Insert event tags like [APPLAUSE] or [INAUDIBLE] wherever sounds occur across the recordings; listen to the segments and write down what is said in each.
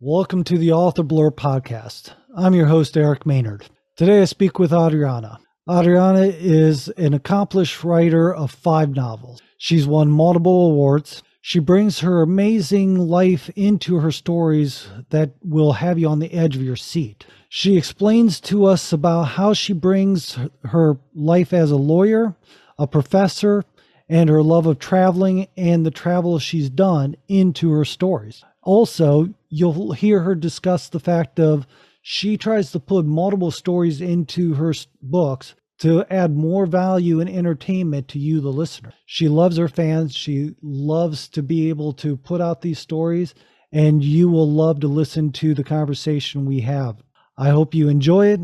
Welcome to the Author Blurb podcast. I'm your host, Eric Maynard. Today I speak with Adriana. Adriana is an accomplished writer of five novels. She's won multiple awards. She brings her amazing life into her stories that will have you on the edge of your seat. She explains to us about how she brings her life as a lawyer, a professor, and her love of traveling and the travel she's done into her stories. Also, you'll hear her discuss the fact of she tries to put multiple stories into her books to add more value and entertainment to you, the listener. She loves her fans. She loves to be able to put out these stories, and you will love to listen to the conversation we have. I hope you enjoy it.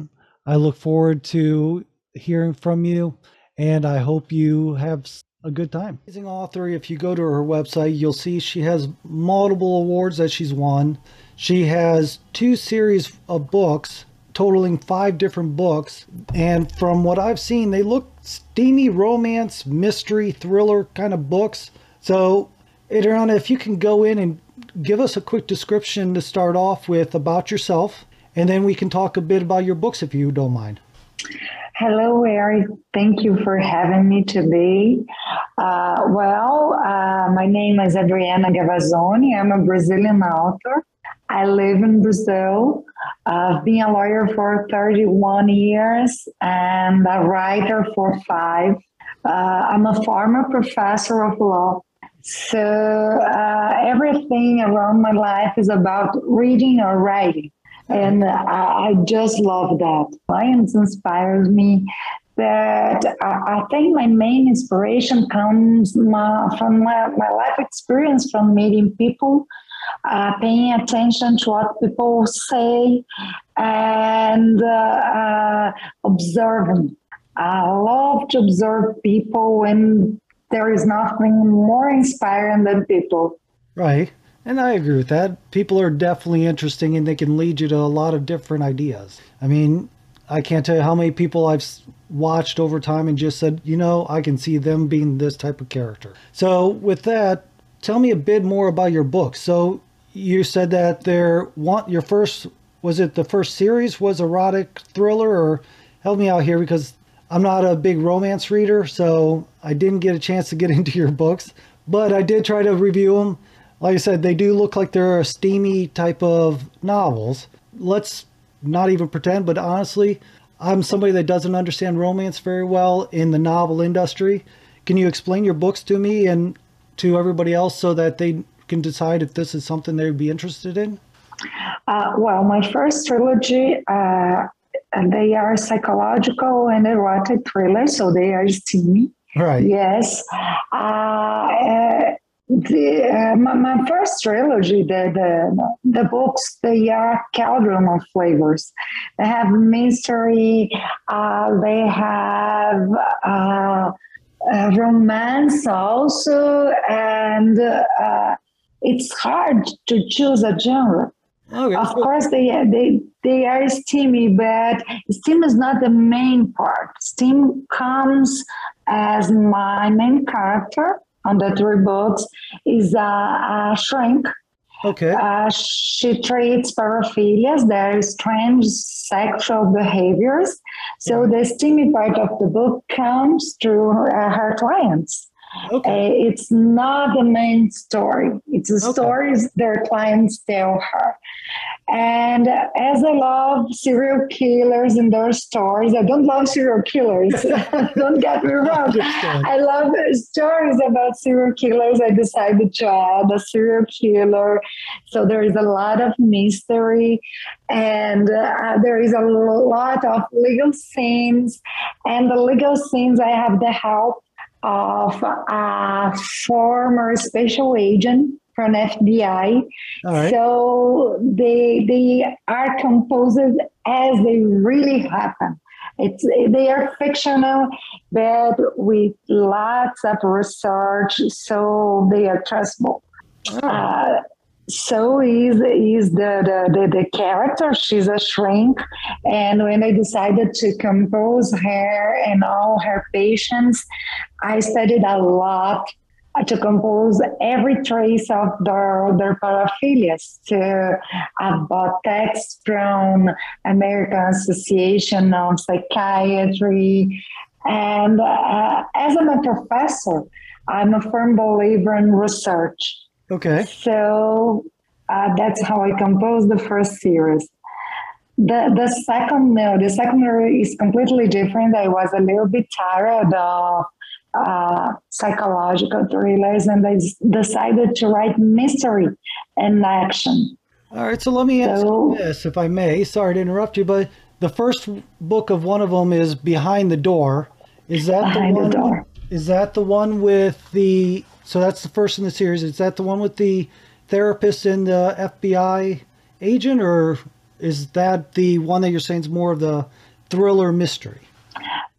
I look forward to hearing from you, and I hope you have a good time. Amazing author. If you go to her website, you'll see she has multiple awards that she's won. She has two series of books totaling five different books. And from what I've seen, they look steamy romance, mystery, thriller kind of books. So, Adriana, if you can go in and give us a quick description to start off with about yourself, and then we can talk a bit about your books if you don't mind. Hello, Eric. Thank you for having me today. Uh, well, uh, my name is Adriana Gavazzoni. I'm a Brazilian author. I live in Brazil. I've been a lawyer for 31 years and a writer for five. Uh, I'm a former professor of law. So uh, everything around my life is about reading or writing. And I, just love that. Science inspires me that I, I, think my main inspiration comes my, from my, my life experience from meeting people, uh, paying attention to what people say, and uh, uh, observing. I love to observe people when there is nothing more inspiring than people. Right. And I agree with that. People are definitely interesting and they can lead you to a lot of different ideas. I mean, I can't tell you how many people I've watched over time and just said, you know, I can see them being this type of character. So, with that, tell me a bit more about your book. So, you said that there want your first was it the first series was erotic thriller or help me out here because I'm not a big romance reader, so I didn't get a chance to get [LAUGHS] into your books, but I did try to review them like I said, they do look like they're a steamy type of novels. Let's not even pretend, but honestly, I'm somebody that doesn't understand romance very well in the novel industry. Can you explain your books to me and to everybody else so that they can decide if this is something they'd be interested in? Uh, well, my first trilogy, uh, they are psychological and erotic thrillers, so they are steamy. Right. Yes. Uh, uh the, uh, my, my, first trilogy, the, the the books, they are cauldron of flavors. They have mystery. Uh, they have uh, romance also, and uh, it's hard to choose a genre. Okay. Of course, they they they are steamy, but steam is not the main part. Steam comes as my main character on the three books is a, a shrink. Okay. Uh, she treats paraphilias, there is strange sexual behaviors. So the steamy part of the book comes through uh, her clients. Okay. Uh, it's not the main story. It's the okay. stories their clients tell her. And as I love serial killers and their stories, I don't love serial killers. [LAUGHS] [LAUGHS] don't get me wrong. I love stories about serial killers. I decided to add a serial killer. So there is a lot of mystery and uh, there is a lot of legal scenes. And the legal scenes, I have the help of a former special agent from FBI. So they they are composed as they really happen. It's they are fictional, but with lots of research, so they are trustable. Oh. Uh, so is is the, the, the the character she's a shrink and when i decided to compose her and all her patients i studied a lot to compose every trace of their, their paraphilia. So I've bought texts from American Association of Psychiatry. And uh, as I'm a professor, I'm a firm believer in research. Okay. So uh, that's how I composed the first series. The the second no, the second is completely different. I was a little bit tired of uh, psychological thrillers, and I decided to write mystery and action. All right, so let me ask so, you this, if I may. Sorry to interrupt you, but the first book of one of them is Behind the Door. Is that the one? The door. Is that the one with the? So that's the first in the series. Is that the one with the therapist and the FBI agent, or is that the one that you're saying is more of the thriller mystery?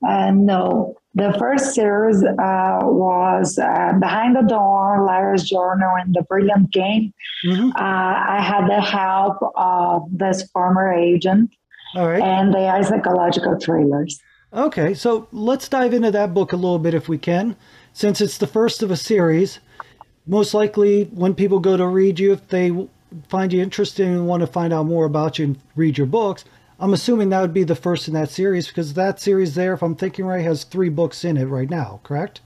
Uh, no, the first series uh, was uh, Behind the Door, Larry's Journal, and The Brilliant Game. Mm-hmm. Uh, I had the help of this former agent, All right. and they are psychological thrillers. Okay, so let's dive into that book a little bit if we can. Since it's the first of a series, most likely when people go to read you, if they find you interesting and want to find out more about you and read your books, I'm assuming that would be the first in that series because that series there, if I'm thinking right, has three books in it right now, correct?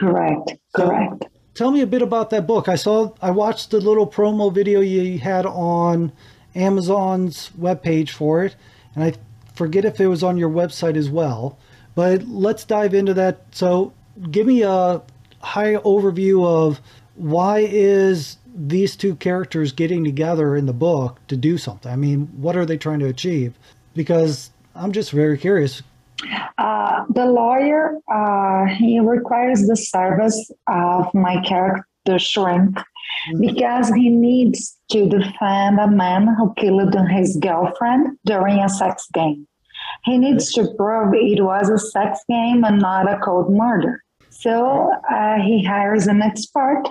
Correct. So correct. Tell me a bit about that book. I saw, I watched the little promo video you had on Amazon's webpage for it, and I forget if it was on your website as well. But let's dive into that. So, give me a high overview of why is these two characters getting together in the book to do something? I mean, what are they trying to achieve? Because I'm just very curious. Uh, the lawyer, uh, he requires the service of my character, the shrink. Because he needs to defend a man who killed his girlfriend during a sex game. He needs to prove it was a sex game and not a cold murder. So uh, he hires an expert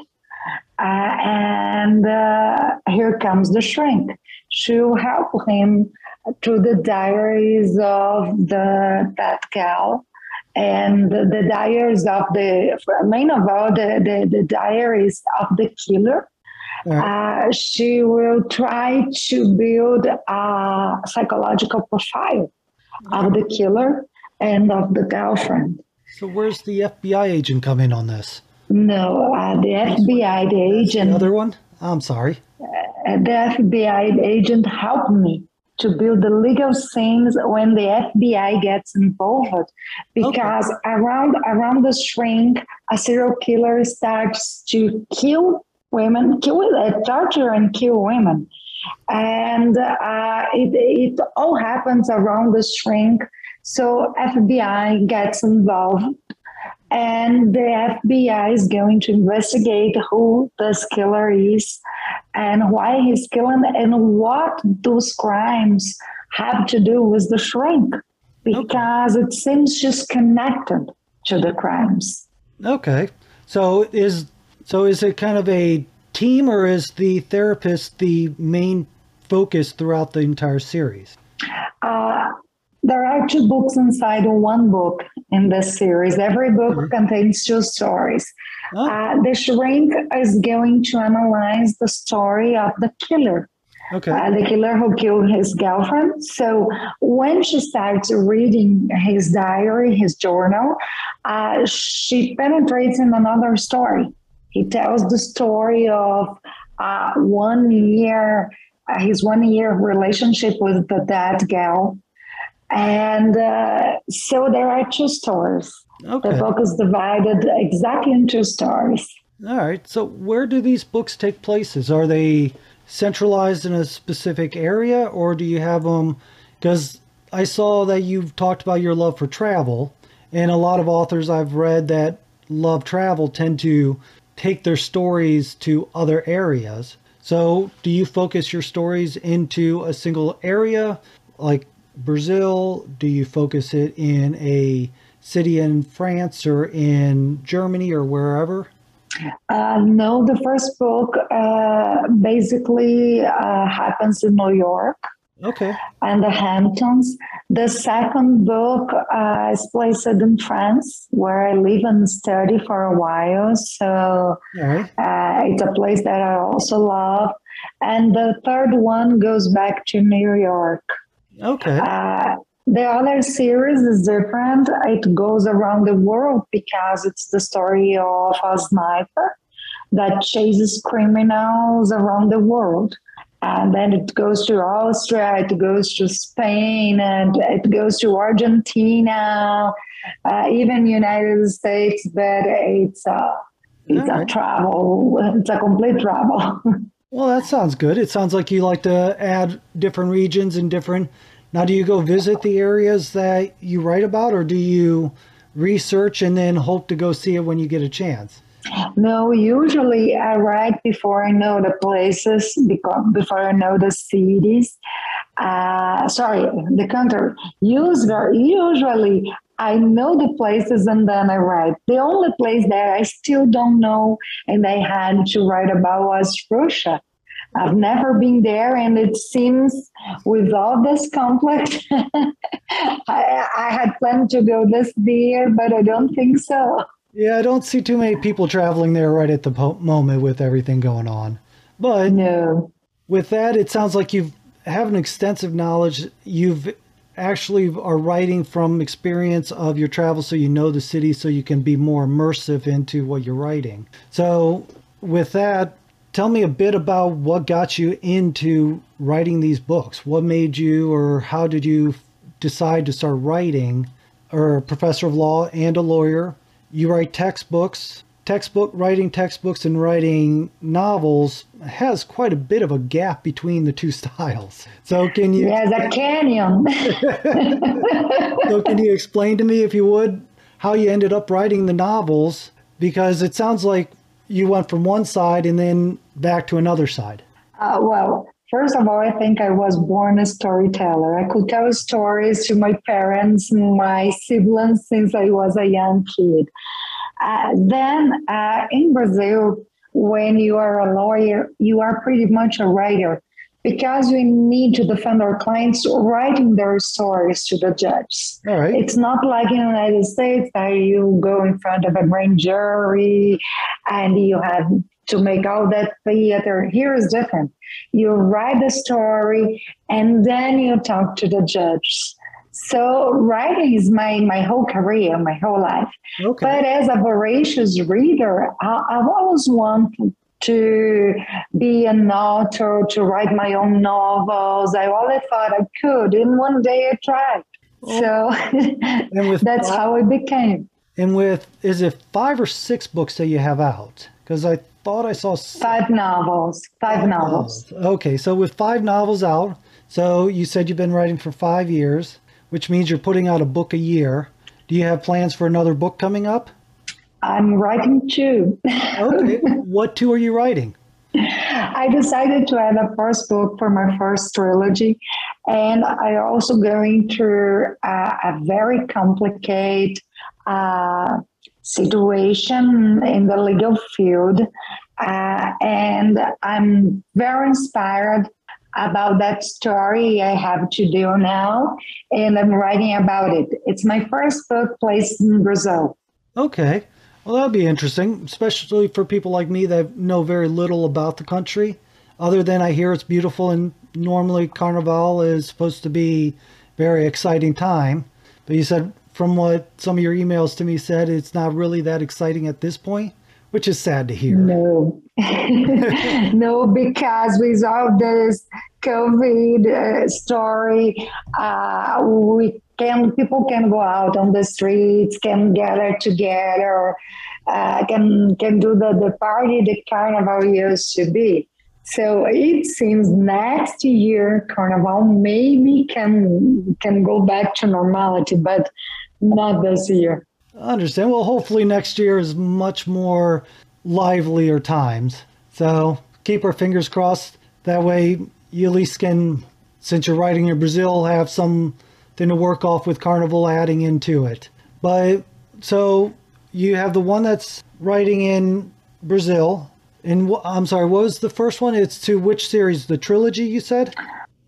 uh, and uh, here comes the shrink. She'll help him through the diaries of the that gal and the, the diaries of the main of all the, the, the diaries of the killer. Uh, she will try to build a psychological profile of the killer and of the girlfriend. So, where's the FBI agent come in on this? No, uh, the FBI the agent. The other one? I'm sorry. Uh, the FBI agent helped me to build the legal scenes when the FBI gets involved, because okay. around around the shrink, a serial killer starts to kill women, kill, uh, torture and kill women, and uh, it it all happens around the shrink. So FBI gets involved and the FBI is going to investigate who this killer is and why he's killing and what those crimes have to do with the shrink because okay. it seems just connected to the crimes. Okay. So is so is it kind of a team or is the therapist the main focus throughout the entire series? Uh, there are two books inside one book in this series. Every book mm-hmm. contains two stories. Oh. Uh, the shrink is going to analyze the story of the killer. Okay. Uh, the killer who killed his girlfriend. So when she starts reading his diary, his journal, uh, she penetrates in another story. He tells the story of uh, one year, uh, his one year relationship with the dead gal and uh, so there are two stories. Okay. The book is divided exactly into stories. All right. So where do these books take places? Are they centralized in a specific area or do you have them? Because I saw that you've talked about your love for travel, and a lot of authors I've read that love travel tend to take their stories to other areas. So, do you focus your stories into a single area, like Brazil? Do you focus it in a city in France or in Germany or wherever? Uh, no, the first book uh, basically uh, happens in New York. Okay. And the Hamptons. The second book uh, is placed in France, where I live and study for a while. So right. uh, it's a place that I also love. And the third one goes back to New York. Okay. Uh, the other series is different. It goes around the world because it's the story of a sniper that chases criminals around the world. And then it goes to Austria, it goes to Spain, and it goes to Argentina, uh, even United States. But it's a it's a travel. It's a complete travel. [LAUGHS] well, that sounds good. It sounds like you like to add different regions and different now, do you go visit the areas that you write about, or do you research and then hope to go see it when you get a chance? No, usually I write before I know the places, before I know the cities. Uh, sorry, the country. Usually, usually I know the places and then I write. The only place that I still don't know and I had to write about was Russia. I've never been there, and it seems with all this conflict, [LAUGHS] I, I, had planned to go this year, but I don't think so. Yeah, I don't see too many people traveling there right at the po- moment with everything going on. But no. with that, it sounds like you have an extensive knowledge. You've actually are writing from experience of your travel, so you know the city, so you can be more immersive into what you're writing. So with that, tell me a bit about what got you into writing these books. What made you, or how did you decide to start writing? Or a professor of law and a lawyer, you write textbooks. Textbook writing textbooks and writing novels has quite a bit of a gap between the two [LAUGHS] styles. So can you? There's a canyon. [LAUGHS] so can you explain to me, if you would, how you ended up writing the novels? Because it sounds like you went from one side and then back to another side? Uh, well, first of all, I think I was born a storyteller. I could tell stories to my parents, and my siblings since I was a young kid. Uh, then uh, in Brazil, when you are a lawyer, you are pretty much a writer because we need to defend our clients writing their stories to the judge. All right. It's not like in the United States that you go in front of a grand jury and you have to make all that theater. Here is different. You write the story and then you talk to the judge. So writing is my my whole career, my whole life. Okay. But as a voracious reader, I, I've always wanted to be an author, to write my own novels. I always thought I could, and one day I tried. Oh. So [LAUGHS] that's five, how it became. And with, is it five or six books that you have out? Because I thought I saw five novels. Five, five novels. novels. Okay, so with five novels out, so you said you've been writing for five years, which means you're putting out a book a year. Do you have plans for another book coming up? I'm writing two. okay. [LAUGHS] What two are you writing? I decided to add a first book for my first trilogy, and I also going through a, a very complicated uh, situation in the legal field, uh, and I'm very inspired about that story I have to do now, and I'm writing about it. It's my first book placed in Brazil. Okay. Well, that'd be interesting, especially for people like me that know very little about the country, other than I hear it's beautiful and normally Carnival is supposed to be very exciting time. But you said from what some of your emails to me said, it's not really that exciting at this point, which is sad to hear. No, [LAUGHS] no, because with all this COVID uh, story, uh, we can people can go out on the streets, can gather together, uh, can can do the, the party the carnival used to be. So it seems next year carnival maybe can can go back to normality, but not this year. I understand. Well, hopefully next year is much more livelier times. So keep our fingers crossed. That way you at least can, since you're writing in Brazil, have something to work off with Carnival adding into it. But so you have the one that's writing in Brazil. And I'm sorry, what was the first one? It's to which series? The trilogy, you said?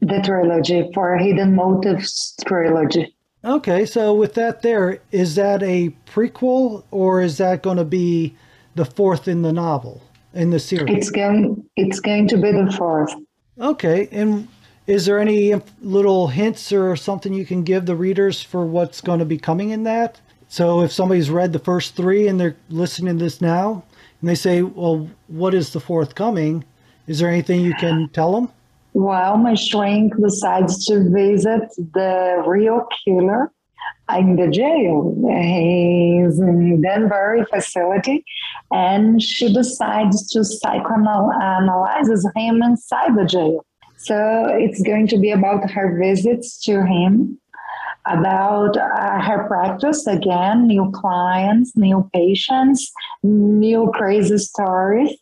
the trilogy for Hidden Motives trilogy. Okay, so with that, there is that a prequel or is that going to be the fourth in the novel in the series? It's going. It's going to be the fourth. Okay, and is there any little hints or something you can give the readers for what's going to be coming in that? So if somebody's read the first three and they're listening to this now, and they say, "Well, what is the forthcoming?" Is there anything you can tell them? Well, my shrink decides to visit the real killer in the jail. He's in Denver facility, and she decides to psychoanalyze him inside the jail. So it's going to be about her visits to him, about uh, her practice again, new clients, new patients, new crazy stories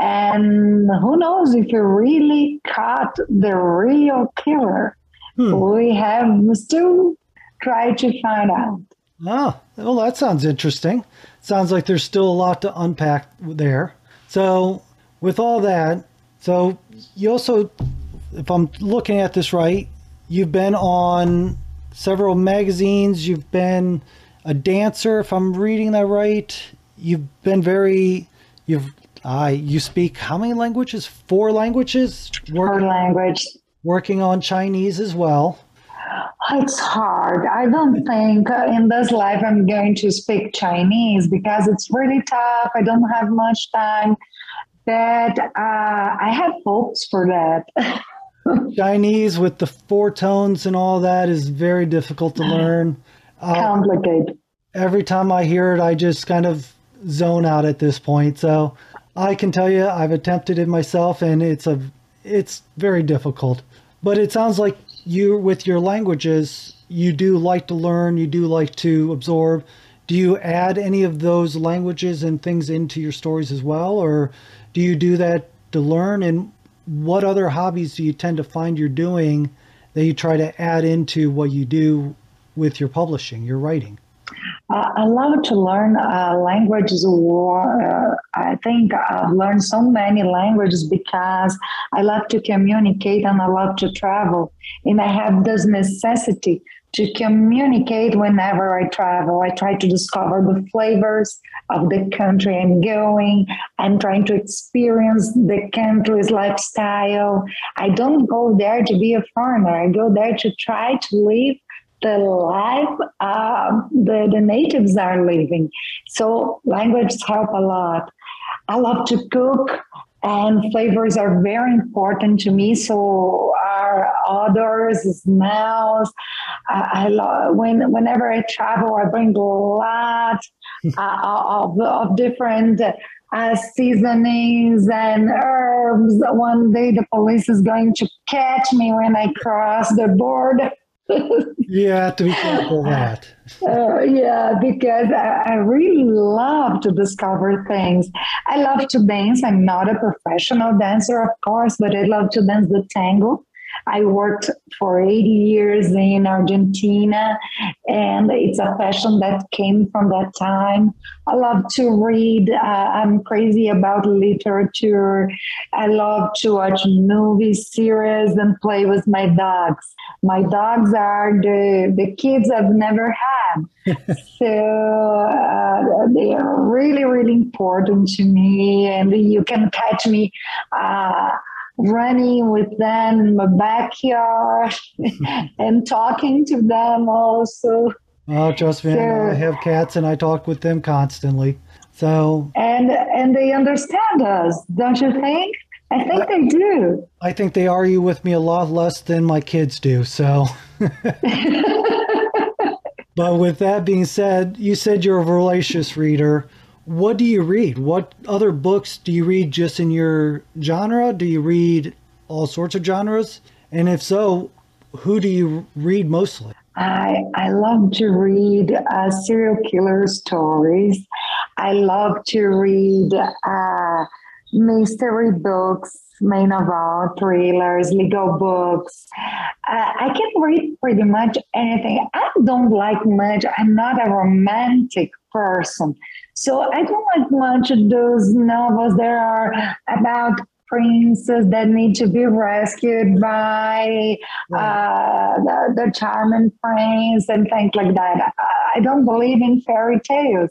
and who knows if you really caught the real killer? Hmm. We have still try to find out. Oh, well, that sounds interesting. Sounds like there's still a lot to unpack there. So, with all that, so you also, if I'm looking at this right, you've been on several magazines. You've been a dancer, if I'm reading that right. You've been very, you've uh, you speak how many languages? Four languages? Four language. Working on Chinese as well. It's hard. I don't think in this life I'm going to speak Chinese because it's really tough. I don't have much time. But uh, I have hopes for that. [LAUGHS] Chinese with the four tones and all that is very difficult to learn. Uh, Complicated. Every time I hear it, I just kind of zone out at this point. So I can tell you I've attempted it myself and it's a it's very difficult. But it sounds like you with your languages you do like to learn, you do like to absorb. Do you add any of those languages and things into your stories as well or do you do that to learn and what other hobbies do you tend to find you're doing that you try to add into what you do with your publishing, your writing? Uh, I love to learn uh, languages. Uh, I think I've learned so many languages because I love to communicate and I love to travel. And I have this necessity to communicate whenever I travel. I try to discover the flavors of the country I'm going. I'm trying to experience the country's lifestyle. I don't go there to be a foreigner. I go there to try to live the life uh, the, the natives are living. So languages help a lot. I love to cook and flavors are very important to me. So our odors, smells. I, I love when whenever I travel, I bring a lot uh, of, of different uh, seasonings and herbs. One day the police is going to catch me when I cross the border have to be careful that. Uh, yeah, because I, I, really love to discover things. I love to dance. I'm not a professional dancer, of course, but I love to dance the tango. I worked for 80 years in Argentina, and it's a passion that came from that time. I love to read. Uh, I'm crazy about literature. I love to watch movies, series, and play with my dogs. My dogs are the, the kids I've never had. [LAUGHS] so uh, they are really, really important to me. And you can catch me. Uh, running with them in my backyard [LAUGHS] and talking to them also. Oh, trust me, I have cats and I talk with them constantly. So and and they understand us, don't you think? I think I, they do. I think they argue with me a lot less than my kids do. So. [LAUGHS] but with that being said, you said you're a voracious reader what do you read? What other books do you read just in your genre? Do you read all sorts of genres? And if so, who do you read mostly? I, I love to read uh, serial killer stories. I love to read uh, mystery books, main novel, thrillers, legal books. Uh, I can read pretty much anything. I don't like much. I'm not a romantic person. So I don't like much of those novels that are about princes that need to be rescued by uh, the, the charming prince and things like that. I don't believe in fairy tales.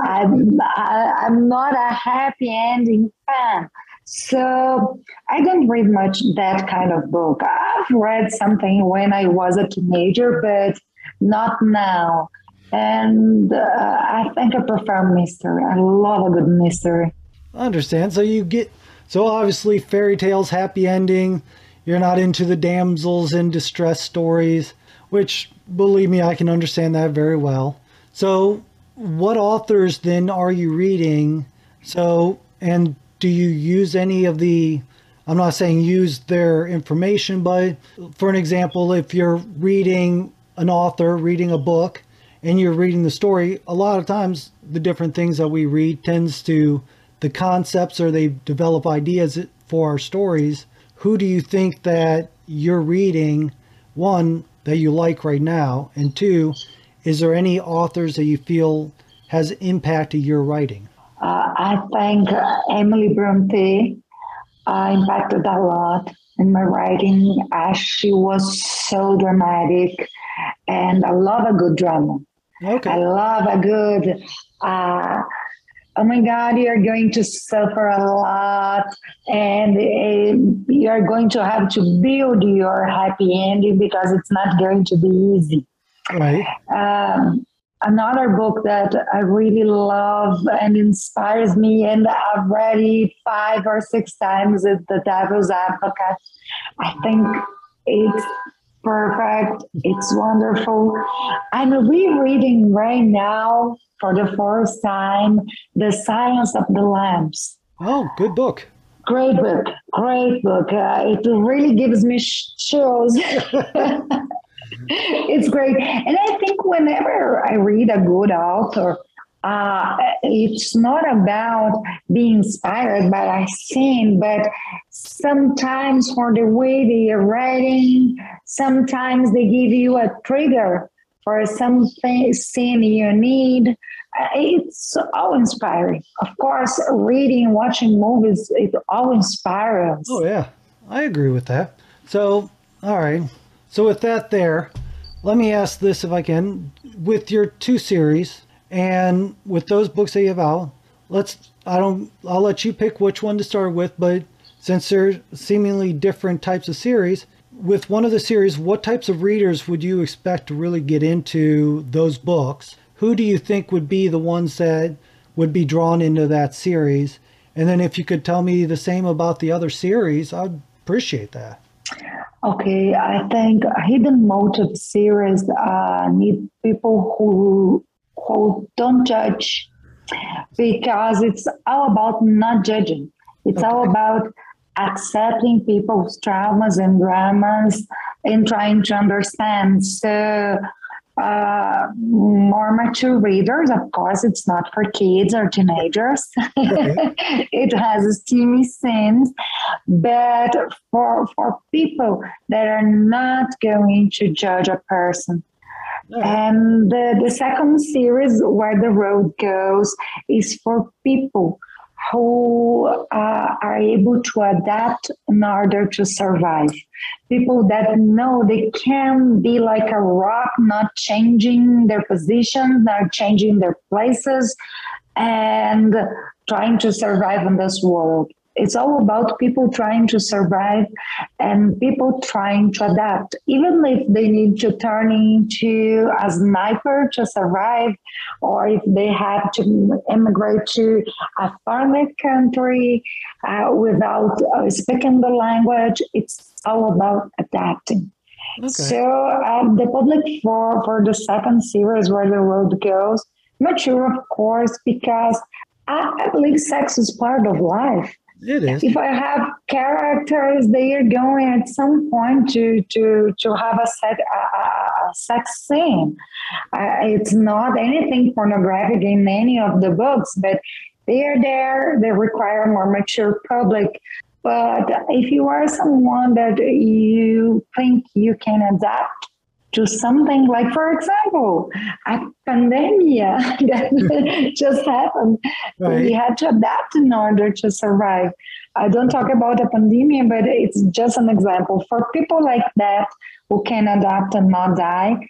I'm, I, I'm not a happy ending fan. So I don't read much that kind of book. I've read something when I was a teenager, but not now. And uh, I think I prefer mystery. I love a good mystery. I understand. So you get so obviously fairy tales, happy ending. You're not into the damsels in distress stories, which believe me, I can understand that very well. So what authors then are you reading? So and do you use any of the I'm not saying use their information, but for an example, if you're reading an author, reading a book, and you're reading the story, a lot of times the different things that we read tends to the concepts or they develop ideas for our stories. Who do you think that you're reading? One that you like right now, and two, is there any authors that you feel has impacted your writing? Uh, I think uh, Emily Bronte uh, impacted a lot in my writing as she was so dramatic and I love a good drama. Okay. I love a good uh, oh my God, you're going to suffer a lot and uh, you're going to have to build your happy ending because it's not going to be easy. Right. Um, another book that I really love and inspires me, and I've read it five or six times, is The Devil's Advocate. I think it's perfect. It's wonderful. I'm rereading right now for the first time The Silence of the Lambs. Oh, good book. Great book. Great book. Uh, it really gives me chills. [LAUGHS] [LAUGHS] it's great. And I think whenever I read a good author, uh, it's not about being inspired by a scene, but sometimes for the way they are writing, sometimes they give you a trigger for something scene you need. Uh, it's all inspiring. Of course, reading, watching movies, it all inspires. Oh yeah, I agree with that. So, all right. So with that there, let me ask this if I can. With your two series, and with those books that you have out, let's I don't I'll let you pick which one to start with, but since they're seemingly different types of series, with one of the series, what types of readers would you expect to really get into those books? Who do you think would be the ones that would be drawn into that series? And then if you could tell me the same about the other series, I'd appreciate that. Okay, I think hidden motive series uh, need people who who don't judge because it's all about not judging. It's okay. all about accepting people's traumas and dramas and trying to understand. So, uh, more mature readers, of course, it's not for kids or teenagers. Okay. [LAUGHS] it has a steamy scenes, but for for people that are not going to judge a person, and the, the second series, Where the Road Goes, is for people who uh, are able to adapt in order to survive. People that know they can be like a rock, not changing their position, not changing their places, and trying to survive in this world. It's all about people trying to survive and people trying to adapt, even if they need to turn into a sniper to survive, or if they have to immigrate to a foreign country uh, without uh, speaking the language. It's all about adapting. Okay. So uh, the public for for the second series, where the road goes, mature, of course, because I, I believe sex is part of life. It is. If I have characters, they are going at some point to to to have a set a, a sex scene. Uh, it's not anything pornographic in any of the books, but they are there. They require a more mature public. But if you are someone that you think you can adapt to something like, for example, a pandemic [LAUGHS] that just happened. Right. We had to adapt in order to survive. I don't talk about a pandemic, but it's just an example. For people like that who can adapt and not die,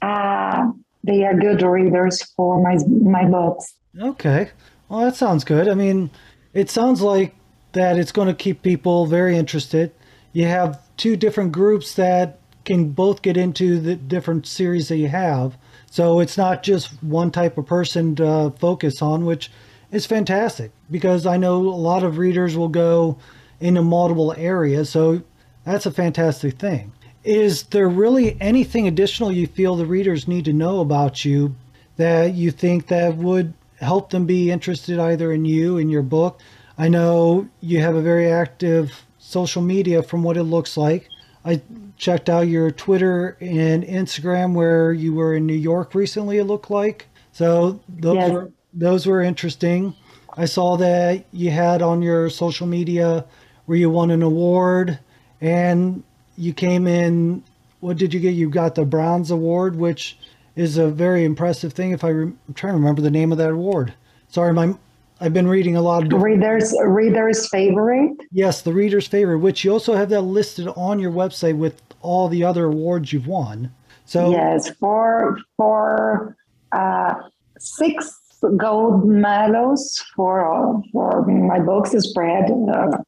uh, they are good readers for my my books. Okay, well that sounds good. I mean, it sounds like that it's going to keep people very interested. You have two different groups that can both get into the different series that you have. So it's not just one type of person to focus on, which is fantastic because I know a lot of readers will go into multiple areas. So that's a fantastic thing. Is there really anything additional you feel the readers need to know about you that you think that would help them be interested either in you in your book? I know you have a very active social media from what it looks like. I checked out your Twitter and Instagram where you were in New York recently, it looked like. So those yes. were those were interesting. I saw that you had on your social media where you won an award and you came in what did you get? You got the Bronze Award, which is a very impressive thing. If I I'm trying to remember the name of that award. Sorry, my I've been reading a lot of readers readers favorite. Yes, the readers favorite, which you also have that listed on your website with all the other awards you've won. So yes, for for uh, six gold medals for for my books spread uh,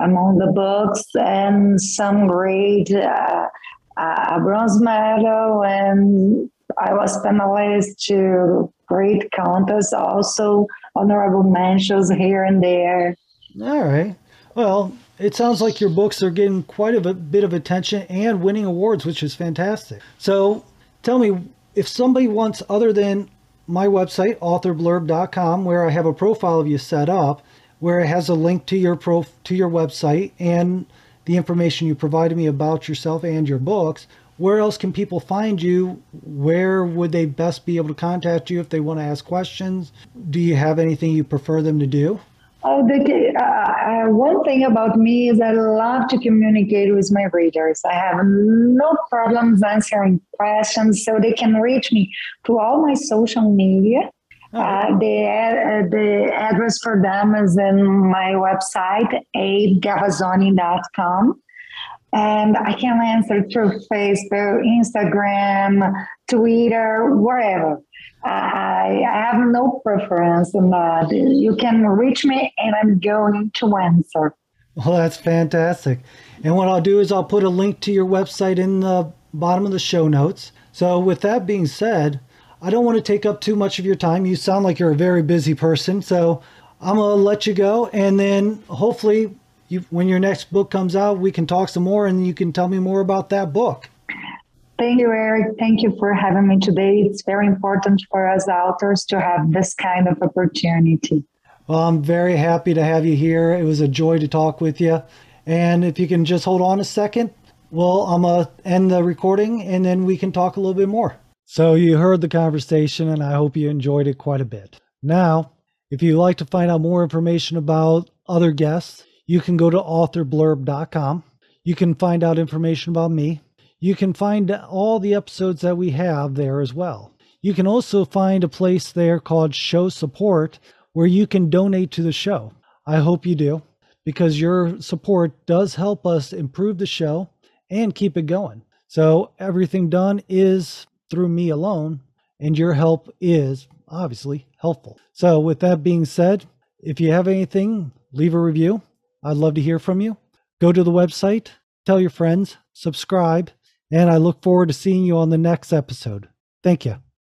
among the books and some great uh, uh, bronze medal and I was finalist to great contests also honorable mentions here and there. All right. Well, it sounds like your books are getting quite a bit of attention and winning awards, which is fantastic. So tell me, if somebody wants, other than my website, authorblurb.com, where I have a profile of you set up, where it has a link to your pro to your website and the information you provided me about yourself and your books, where else can people find you? Where would they best be able to contact you if they want to ask questions? Do you have anything you prefer them to do? Oh, the, uh, uh, one thing about me is I love to communicate with my readers. I have no problems answering questions, so they can reach me through all my social media. Oh. Uh, the, uh, the address for them is in my website, agavazzoni.com and I can answer through Facebook, Instagram, Twitter, wherever. I, I have no preference in that. You can reach me and I'm going to answer. Well, that's fantastic. And what I'll do is I'll put a link to your website in the bottom of the show notes. So, with that being said, I don't want to take up too much of your time. You sound like you're a very busy person. So, I'm going to let you go. And then hopefully you, when your next book comes out, we can talk some more and you can tell me more about that book. Thank you, Eric. Thank you for having me today. It's very important for us authors to have this kind of opportunity. Well, I'm very happy to have you here. It was a joy to talk with you. And if you can just hold on a second, well, I'm going to end the recording and then we can talk a little bit more. So, you heard the conversation, and I hope you enjoyed it quite a bit. Now, if you'd like to find out more information about other guests, you can go to authorblurb.com. You can find out information about me. You can find all the episodes that we have there as well. You can also find a place there called Show Support where you can donate to the show. I hope you do because your support does help us improve the show and keep it going. So everything done is through me alone, and your help is obviously helpful. So, with that being said, if you have anything, leave a review. I'd love to hear from you. Go to the website, tell your friends, subscribe, and I look forward to seeing you on the next episode. Thank you.